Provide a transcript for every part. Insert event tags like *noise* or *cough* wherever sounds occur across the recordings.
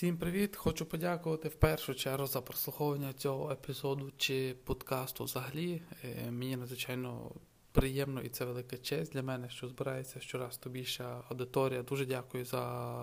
Всім привіт! Хочу подякувати в першу чергу за прослуховування цього епізоду чи подкасту взагалі. Е, Мені надзвичайно приємно і це велика честь для мене, що збирається щораз то більша аудиторія. Дуже дякую за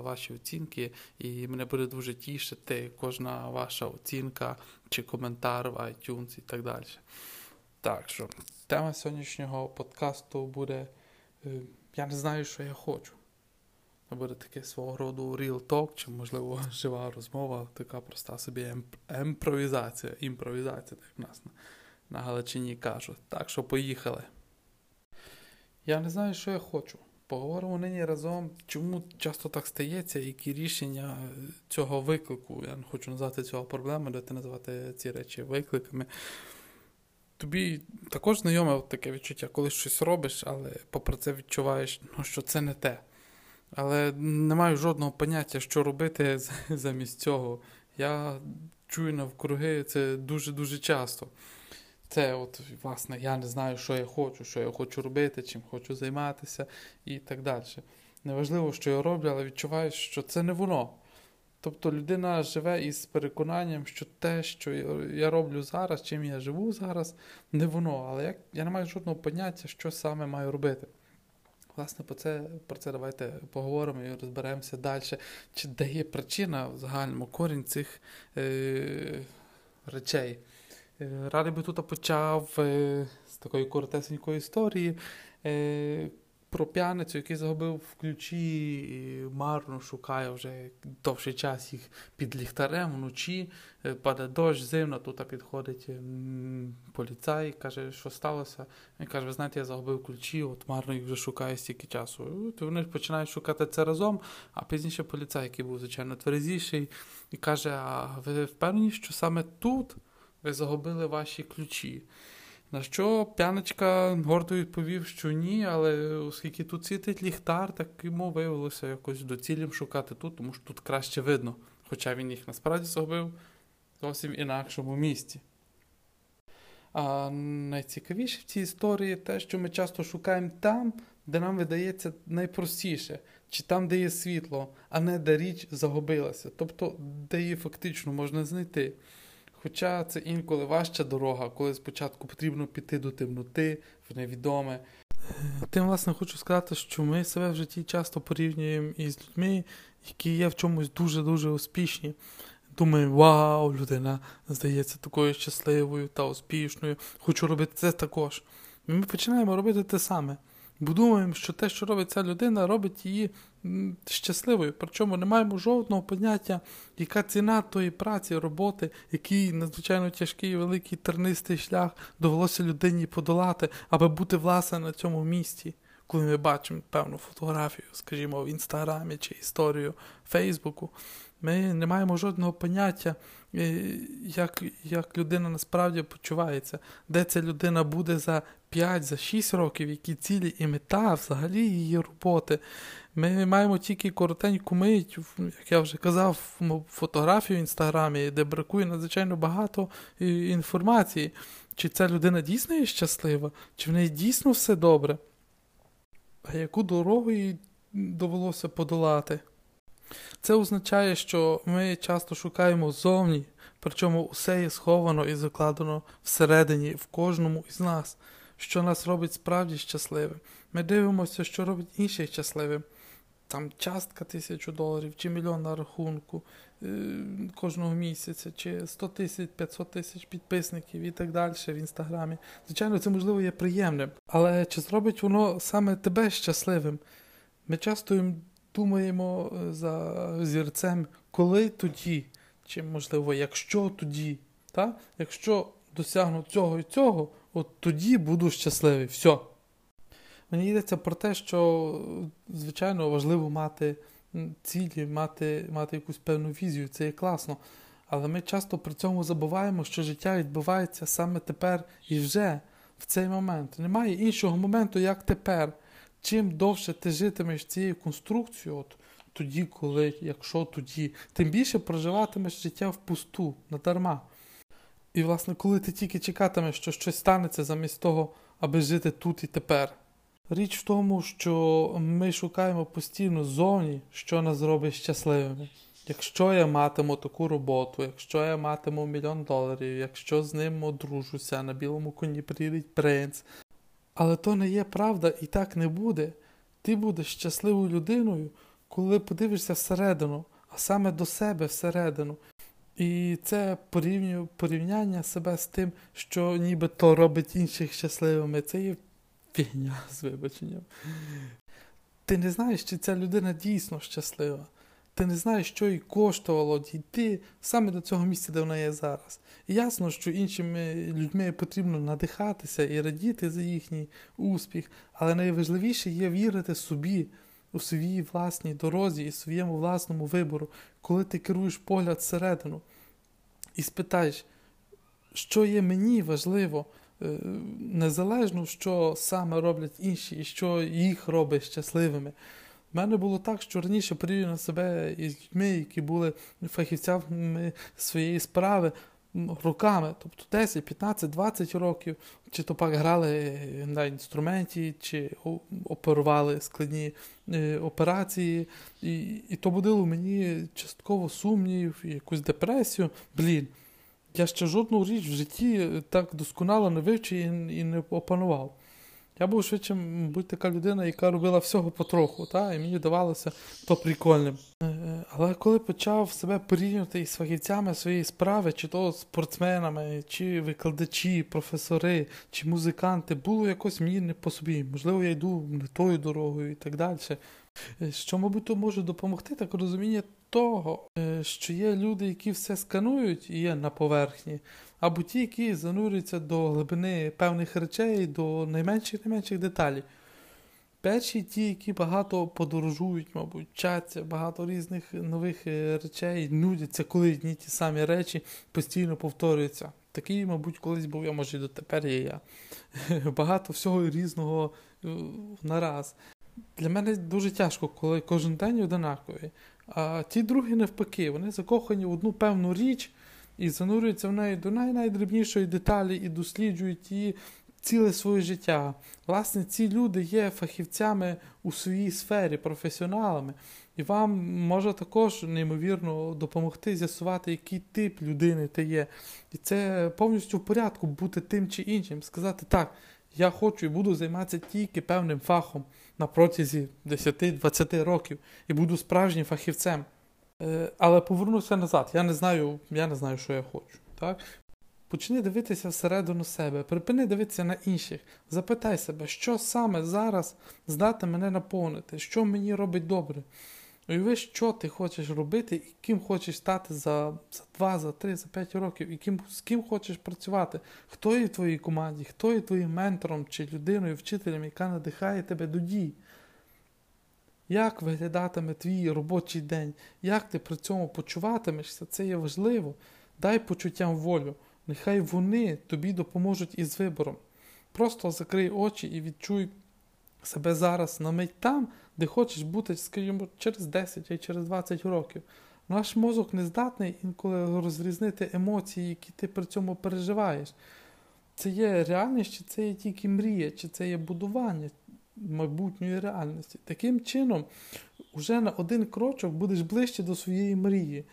ваші оцінки, і мене буде дуже тішити кожна ваша оцінка чи коментар в iTunes і так далі. Так що, тема сьогоднішнього подкасту буде е, Я не знаю, що я хочу. Буде таке свого роду real talk, чи, можливо, *laughs* жива розмова, така проста собі імпровізація, імпровізація, так в нас на, на Галичині кажуть. Так що поїхали. Я не знаю, що я хочу. Поговоримо нині разом, чому часто так стається, які рішення цього виклику. Я не хочу назвати цього проблеми, дати називати ці речі викликами. Тобі також знайоме таке відчуття, коли щось робиш, але попри це відчуваєш, ну, що це не те. Але не маю жодного поняття, що робити *laughs* замість цього. Я чую навкруги це дуже-дуже часто. Це, от, власне, я не знаю, що я хочу, що я хочу робити, чим хочу займатися і так далі. Неважливо, що я роблю, але відчуваю, що це не воно. Тобто людина живе із переконанням, що те, що я роблю зараз, чим я живу зараз, не воно. Але я, я не маю жодного поняття, що саме маю робити. Власне, про це про це давайте поговоримо і розберемося далі. Чи де є причина в загальному корінь цих е, речей? Е, радий би тут почав е, з такої коротесенької історії. Е, про п'яницю, який загубив в ключі, і марно шукає вже довший час їх під ліхтарем вночі. Е, паде дощ, зимно, тут підходить поліцай, каже, що сталося. Він каже, ви знаєте, я загубив ключі, от марно їх вже шукає стільки часу. От вони починають шукати це разом, а пізніше поліцай, який був, звичайно, тверезіший, і каже: А ви впевнені, що саме тут ви загубили ваші ключі? На що п'яночка гордо відповів, що ні, але оскільки тут світить ліхтар, так йому виявилося якось доцілім шукати тут, тому що тут краще видно. Хоча він їх насправді загубив зовсім інакшому місці. А найцікавіше в цій історії те, що ми часто шукаємо там, де нам видається найпростіше, чи там, де є світло, а не де річ загубилася, тобто де її фактично можна знайти. Хоча це інколи важча дорога, коли спочатку потрібно піти до темноти, в невідоме. Тим, власне, хочу сказати, що ми себе в житті часто порівнюємо із людьми, які є в чомусь дуже-дуже успішні. Думаємо, вау, людина здається такою щасливою та успішною, хочу робити це також. І ми починаємо робити те саме. Бо думаємо, що те, що робить ця людина, робить її щасливою. Причому не маємо жодного поняття, яка ціна тої праці, роботи, який надзвичайно тяжкий, великий тернистий шлях довелося людині подолати, аби бути власне на цьому місці. Коли ми бачимо певну фотографію, скажімо, в інстаграмі чи історію Фейсбуку, ми не маємо жодного поняття, е, як як людина насправді почувається, де ця людина буде за 5, за 6 років, які цілі і мета взагалі її роботи. Ми маємо тільки коротеньку мить, як я вже казав, фотографію в інстаграмі, де бракує надзвичайно багато інформації. Чи ця людина дійсно є щаслива, чи в неї дійсно все добре? А яку дорогу їй довелося подолати? Це означає, що ми часто шукаємо зовні, причому усе є сховано і закладено всередині, в кожному із нас, що нас робить справді щасливим. Ми дивимося, що робить інших щасливим. Там частка тисячу доларів чи мільйон на рахунку е, кожного місяця, чи 100 тисяч, 500 тисяч підписників і так далі в інстаграмі. Звичайно, це можливо є приємним. Але чи зробить воно саме тебе щасливим? Ми часто думаємо е, за зірцем, коли тоді, чи, можливо, якщо тоді, та? якщо досягну цього і цього, от тоді буду щасливий. Все. Мені йдеться про те, що, звичайно, важливо мати цілі, мати, мати якусь певну візію, це є класно. Але ми часто при цьому забуваємо, що життя відбувається саме тепер і вже в цей момент. Немає іншого моменту, як тепер чим довше ти житимеш цією конструкцією, от тоді, коли, якщо тоді, тим більше проживатимеш життя впусту, надарма. І, власне, коли ти тільки чекатимеш, що щось станеться замість того, аби жити тут і тепер. Річ в тому, що ми шукаємо постійно зовні, що нас зробить щасливими. Якщо я матиму таку роботу, якщо я матиму мільйон доларів, якщо з ним одружуся, на білому коні приїдеть принц. Але то не є правда і так не буде. Ти будеш щасливою людиною, коли подивишся всередину, а саме до себе всередину. І це порівняння себе з тим, що нібито робить інших щасливими. Це є фігня з вибаченням. Ти не знаєш, чи ця людина дійсно щаслива. Ти не знаєш, що їй коштувало дійти саме до цього місця, де вона є зараз. І ясно, що іншими людьми потрібно надихатися і радіти за їхній успіх, але найважливіше є вірити собі у своїй власній дорозі і своєму власному вибору, коли ти керуєш погляд всередину і спитаєш, що є мені важливо, е, незалежно, що саме роблять інші і що їх робить щасливими. У мене було так, що раніше порівняно себе із людьми, які були фахівцями своєї справи роками, тобто 10, 15, 20 років, чи то пак грали на інструменті, чи оперували складні е, операції, і і то будило мені частково сумнів, якусь депресію. Блін, я ще жодну річ в житті так досконало не вивчив і не опанував. Я був швидше, мабуть, така людина, яка робила всього потроху, та, і мені давалося то прикольним. Е, е, але коли почав себе порівнювати із фахівцями своєї справи, чи то спортсменами, чи викладачі, професори, чи музиканти, було якось мені не по собі. Можливо, я йду не тою дорогою і так далі. Е, що, мабуть, то може допомогти так розуміння того, що є люди, які все сканують і є на поверхні або ті, які занурюються до глибини певних речей, до найменших найменших деталей. Перші ті, які багато подорожують, мабуть, вчаться, багато різних нових е, речей, нудяться, коли одні ті самі речі постійно повторюються. Такий, мабуть, колись був я, може, і дотепер є я. *laughs* Багато всього різного е, нараз. Для мене дуже тяжко, коли кожен день одинаковий. А ті другі навпаки, вони закохані в одну певну річ, і занурюються в неї до найдрібнішої деталі і досліджують її ціле своє життя. Власне, ці люди є фахівцями у своїй сфері, професіоналами, і вам може також неймовірно допомогти з'ясувати, який тип людини ти є. І це повністю в порядку бути тим чи іншим. Сказати так, я хочу і буду займатися тільки певним фахом на протязі 10-20 років і буду справжнім фахівцем. Е, але повернуся назад. Я не знаю, я не знаю, що я хочу. Так? Почни дивитися всередину себе, припини дивитися на інших. Запитай себе, що саме зараз здати мене наповнити, що мені робить добре. Уяви, що ти хочеш робити і ким хочеш стати за за 2, за 3, за 5 років, і ким, з ким хочеш працювати, хто є в твоїй команді, хто є твоїм ментором чи людиною, вчителем, яка надихає тебе до дій. Як виглядатиме твій робочий день, як ти при цьому почуватимешся, це є важливо. Дай почуттям волю. Нехай вони тобі допоможуть із вибором. Просто закрий очі і відчуй себе зараз на мить там, де хочеш бути, скажімо, через 10 чи через 20 років. Наш мозок не здатний інколи розрізнити емоції, які ти при цьому переживаєш. Це є реальність, чи це є тільки мрія, чи це є будування, майбутньої реальності. Таким чином, вже на один крочок будеш ближче до своєї мрії.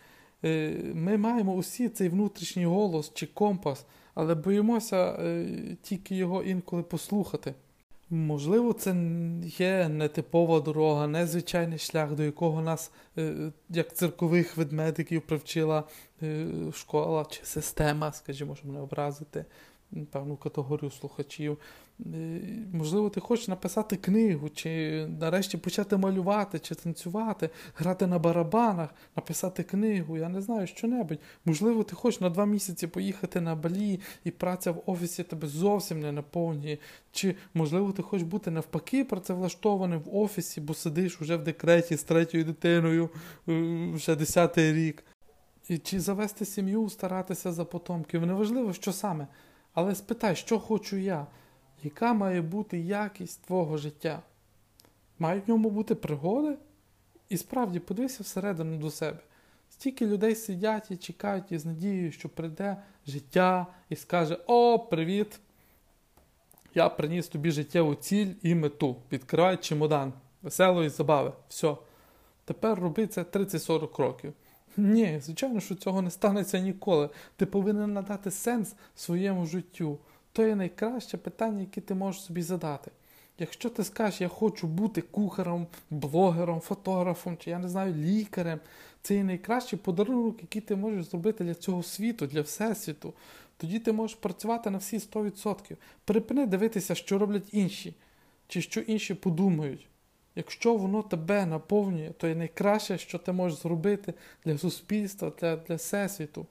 Е, ми маємо усі цей внутрішній голос чи компас, але боїмося е, тільки його інколи послухати. Можливо, це є нетипова дорога, незвичайний шлях, до якого нас, е, як циркових ведмедиків, привчила школа чи система, скажімо, щоб не образити певну категорію слухачів. Е, можливо, ти хочеш написати книгу, чи нарешті почати малювати, чи танцювати, грати на барабанах, написати книгу, я не знаю, що-небудь. Можливо, ти хочеш на два місяці поїхати на балі, і праця в офісі тебе зовсім не наповнює. Чи, можливо, ти хочеш бути навпаки працевлаштованим в офісі, бо сидиш уже в декреті з третьою дитиною е, вже десятий рік. І Чи завести сім'ю, старатися за потомків. Неважливо, що саме. Але спитай, що хочу я, яка має бути якість твого життя? Мають в ньому бути пригоди? І справді подивися всередину до себе. Стільки людей сидять і чекають із надією, що прийде життя і скаже: О, привіт! Я приніс тобі життєву ціль і мету. Відкривай чемодан, веселої забави. Все. Тепер роби це 30-40 років. Ні, звичайно, що цього не станеться ніколи. Ти повинен надати сенс своєму життю. То є найкраще питання, яке ти можеш собі задати. Якщо ти скажеш, я хочу бути кухарем, блогером, фотографом, чи я не знаю, лікарем, це є найкращий подарунок, який ти можеш зробити для цього світу, для всесвіту. Тоді ти можеш працювати на всі 100%. Припини дивитися, що роблять інші, чи що інші подумають. Якщо воно тебе наповнює, то є найкраще, що ти можеш зробити для суспільства, для, для всесвіту.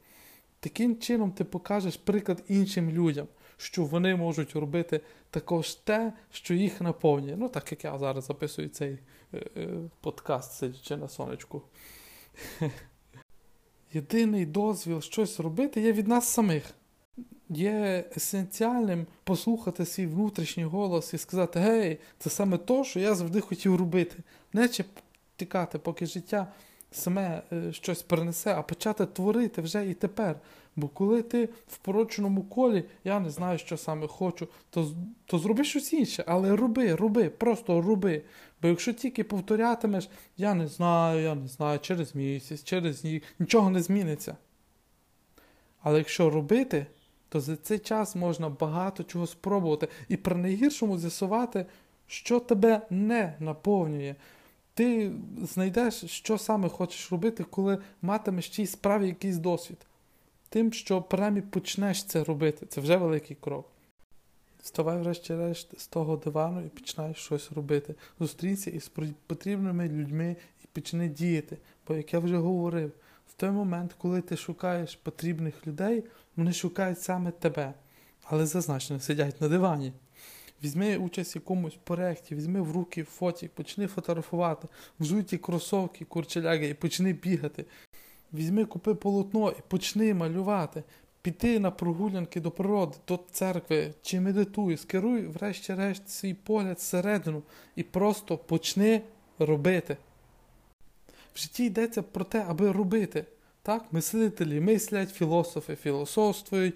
Таким чином ти покажеш приклад іншим людям, що вони можуть робити також те, що їх наповнює. Ну, так як я зараз записую цей е, е, подкаст, сидячи на сонечку. *laughs* Єдиний дозвіл щось робити є від нас самих. Є есенціальним послухати свій внутрішній голос і сказати: Гей, це саме то, що я завжди хотів робити. Не тікати, поки життя саме е, щось принесе, а почати творити вже і тепер. Бо коли ти в порочному колі, я не знаю, що саме хочу, то то зроби щось інше, але роби, роби, просто роби. Бо якщо тільки повторятимеш, я не знаю, я не знаю, через місяць, через рік, нічого не зміниться. Але якщо робити, то за цей час можна багато чого спробувати і при найгіршому з'ясувати, що тебе не наповнює. Ти знайдеш, що саме хочеш робити, коли матимеш в цій справі якийсь досвід. Тим, що принаймні почнеш це робити, це вже великий крок. Вставай, врешті-решт, з того дивану і починаєш щось робити. Зустрінься із потрібними людьми і почни діяти. Бо, як я вже говорив, в той момент, коли ти шукаєш потрібних людей, вони шукають саме тебе, але зазначено сидять на дивані. Візьми участь в якомусь проєкті, візьми в руки фотік, почни фотографувати, взуй кросовки, курчеляги і почни бігати. Візьми, купи полотно і почни малювати. Піти на прогулянки до природи, до церкви чи медитуй, скеруй, врешті-решт, свій погляд всередину і просто почни робити. В житті йдеться про те, аби робити. Так, Мислителі мислять, філософи філософствують,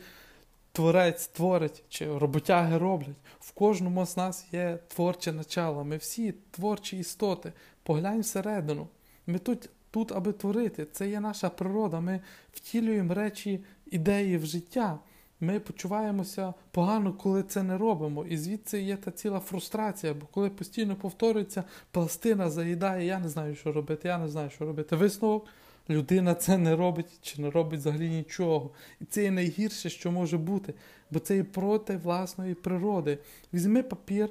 творець творить, чи роботяги роблять. В кожному з нас є творче начало. Ми всі творчі істоти. Поглянь всередину. Ми тут, тут, аби творити. Це є наша природа. Ми втілюємо речі, ідеї в життя. Ми почуваємося погано, коли це не робимо. І звідси є та ціла фрустрація, бо коли постійно повторюється, пластина заїдає, я не знаю, що робити, я не знаю, що робити. Висновок людина це не робить чи не робить взагалі нічого. І це є найгірше, що може бути, бо це є проти власної природи. Візьми папір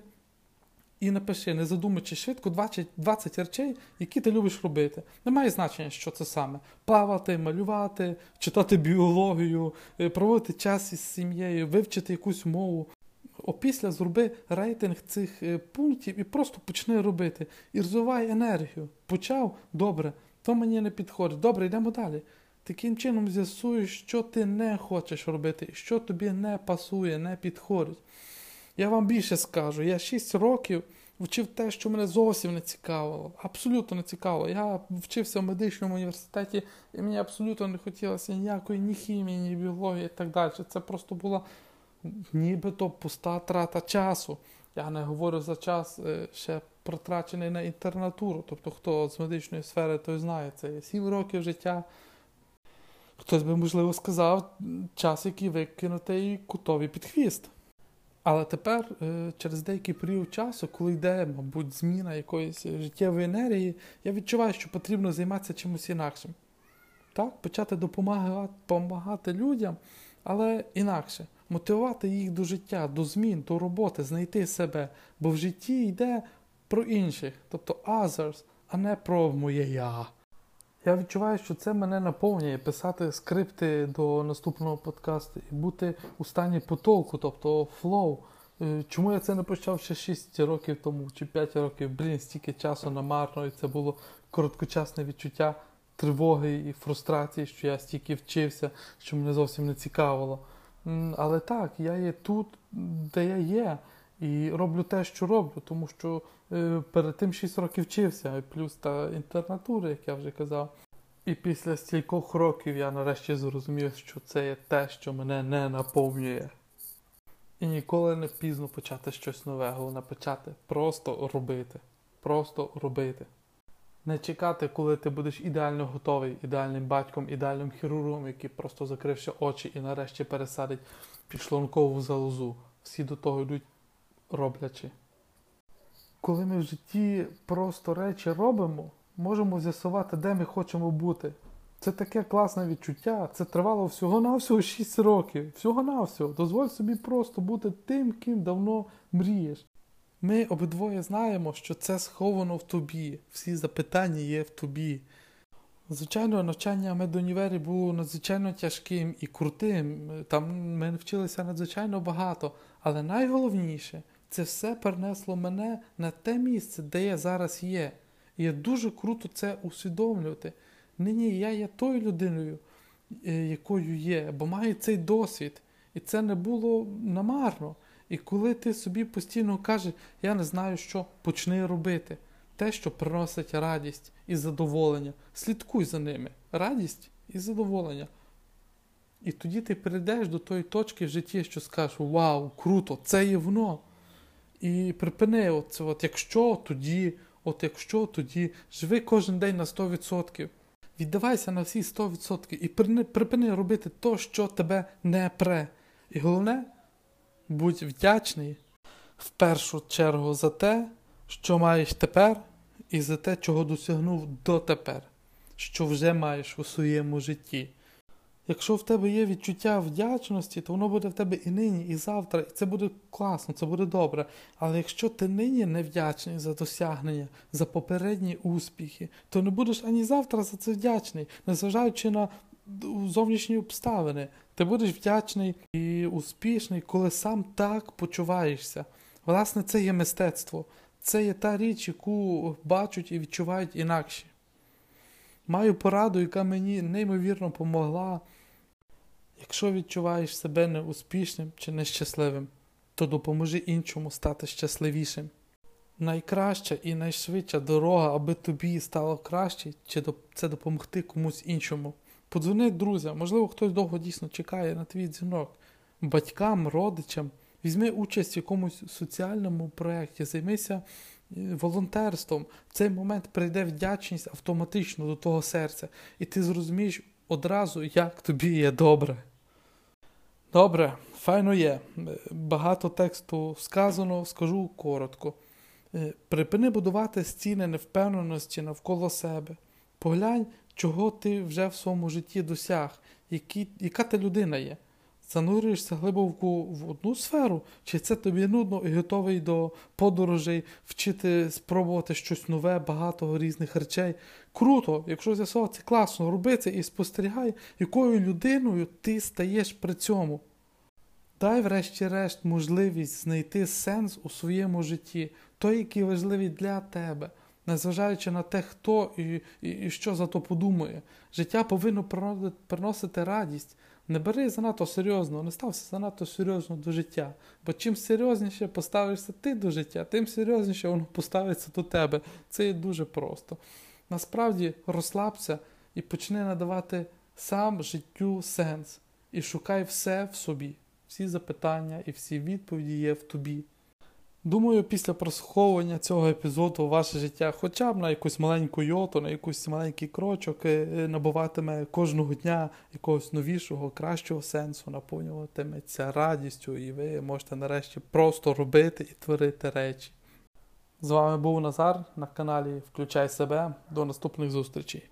і напиши, не задумуючи швидко 20 20 речей, які ти любиш робити. Немає значення, що це саме: плавати, малювати, читати біологію, е, проводити час із сім'єю, вивчити якусь мову. Опісля зроби рейтинг цих е, пунктів і просто почни робити. І розвивай енергію. Почав добре то мені не підходить. Добре, йдемо далі. Таким чином з'ясуєш, що ти не хочеш робити, що тобі не пасує, не підходить. Я вам більше скажу, я 6 років вчив те, що мене зовсім не цікавило. Абсолютно не цікавило. Я вчився в медичному університеті, і мені абсолютно не хотілося ніякої ні хімії, ні біології і так далі. Це просто була нібито пуста трата часу. Я не говорю за час е, ще протрачений на інтернатуру. Тобто, хто з медичної сфери, той знає, це є 7 років життя. Хтось би, можливо, сказав, час, який викинутий кутові під хвіст. Але тепер, е, через деякий період часу, коли йде, мабуть, зміна якоїсь життєвої енергії, я відчуваю, що потрібно займатися чимось інакшим. Так, Почати допомагати, допомагати людям, але інакше. Мотивувати їх до життя, до змін, до роботи, знайти себе. Бо в житті йде про інших, тобто others, а не про моє я. Я відчуваю, що це мене наповнює писати скрипти до наступного подкасту і бути у стані потоку, тобто flow. Е, чому я це не почав ще 6 років тому чи 5 років? Блін, стільки часу намарно, і це було короткочасне відчуття тривоги і фрустрації, що я стільки вчився, що мене зовсім не цікавило. Але так, я є тут, де я є, і роблю те, що роблю, тому що е, перед тим 6 років вчився, плюс та інтернатура, як я вже казав. І після стількох років я нарешті зрозумів, що це є те, що мене не наповнює. І ніколи не пізно почати щось нове, головне почати просто робити. Просто робити. Не чекати, коли ти будеш ідеально готовий, ідеальним батьком, ідеальним хірургом, який просто закривши очі і нарешті пересадить підшлункову залозу. Всі до того йдуть роблячи. Коли ми в житті просто речі робимо, можемо з'ясувати, де ми хочемо бути. Це таке класне відчуття. Це тривало всього-навсього 6 років. Всього-навсього. Дозволь собі просто бути тим, ким давно мрієш. Ми обидвоє знаємо, що це сховано в тобі. Всі запитання є в тобі. Звичайно, навчання медунівері було надзвичайно тяжким і крутим. Там ми вчилися надзвичайно багато. Але найголовніше, це все перенесло мене на те місце, де я зараз є. І я дуже круто це усвідомлювати. Нині я є тою людиною, е, якою є, бо маю цей досвід. І це не було намарно. І коли ти собі постійно кажеш, я не знаю, що почни робити, те, що приносить радість і задоволення, слідкуй за ними. Радість і задоволення. І тоді ти прийдеш до тої точки в житті, що скажеш Вау, круто, це є воно. І припини, оце, от якщо тоді, от якщо тоді, живи кожен день на 100%. Віддавайся на всі 100% і припини робити то, що тебе не пре. І головне, будь вдячний в першу чергу за те, що маєш тепер, і за те, чого досягнув дотепер, що вже маєш у своєму житті. Якщо в тебе є відчуття вдячності, то воно буде в тебе і нині, і завтра, і це буде класно, це буде добре. Але якщо ти нині не вдячний за досягнення, за попередні успіхи, то не будеш ані завтра за це вдячний, незважаючи на зовнішні обставини. Ти будеш вдячний і успішний, коли сам так почуваєшся. Власне, це є мистецтво, це є та річ, яку бачать і відчувають інакші. Маю пораду, яка мені неймовірно помогла. Якщо відчуваєш себе неуспішним чи нещасливим, то допоможи іншому стати щасливішим. Найкраща і найшвидша дорога, аби тобі стало краще, це допомогти комусь іншому. Подзвони друзям, можливо, хтось довго дійсно чекає на твій дзвінок, батькам, родичам. Візьми участь в якомусь соціальному проєкті, займися е, волонтерством. В цей момент прийде вдячність автоматично до того серця, і ти зрозумієш одразу, як тобі є добре. Добре, файно є. Багато тексту сказано, скажу коротко. Е, припини будувати стіни невпевненості навколо себе. Поглянь, чого ти вже в своєму житті досяг, які, яка ти людина є. Занурюєшся глибоко в одну сферу, чи це тобі нудно і готовий до подорожей, вчити, спробувати щось нове, багато різних речей. Круто, якщо з'ясувати, це класно, роби це і спостерігай, якою людиною ти стаєш при цьому. Дай, врешті-решт, можливість знайти сенс у своєму житті, той, який важливий для тебе незважаючи на те, хто і, і, і що за то подумає. Життя повинно приносити радість. Не бери занадто серйозно, не стався занадто серйозно до життя. Бо чим серйозніше поставишся ти до життя, тим серйозніше воно поставиться до тебе. Це є дуже просто. Насправді розслабся і почни надавати сам життю сенс. І шукай все в собі. Всі запитання і всі відповіді є в тобі. Думаю, після прослуховування цього епізоду ваше життя хоча б на якусь маленьку йоту, на якийсь маленький крочок е, набуватиме кожного дня якогось новішого, кращого сенсу, наповнюватиметься радістю, і ви можете нарешті просто робити і творити речі. З вами був Назар на каналі Включай себе. До наступних зустрічей.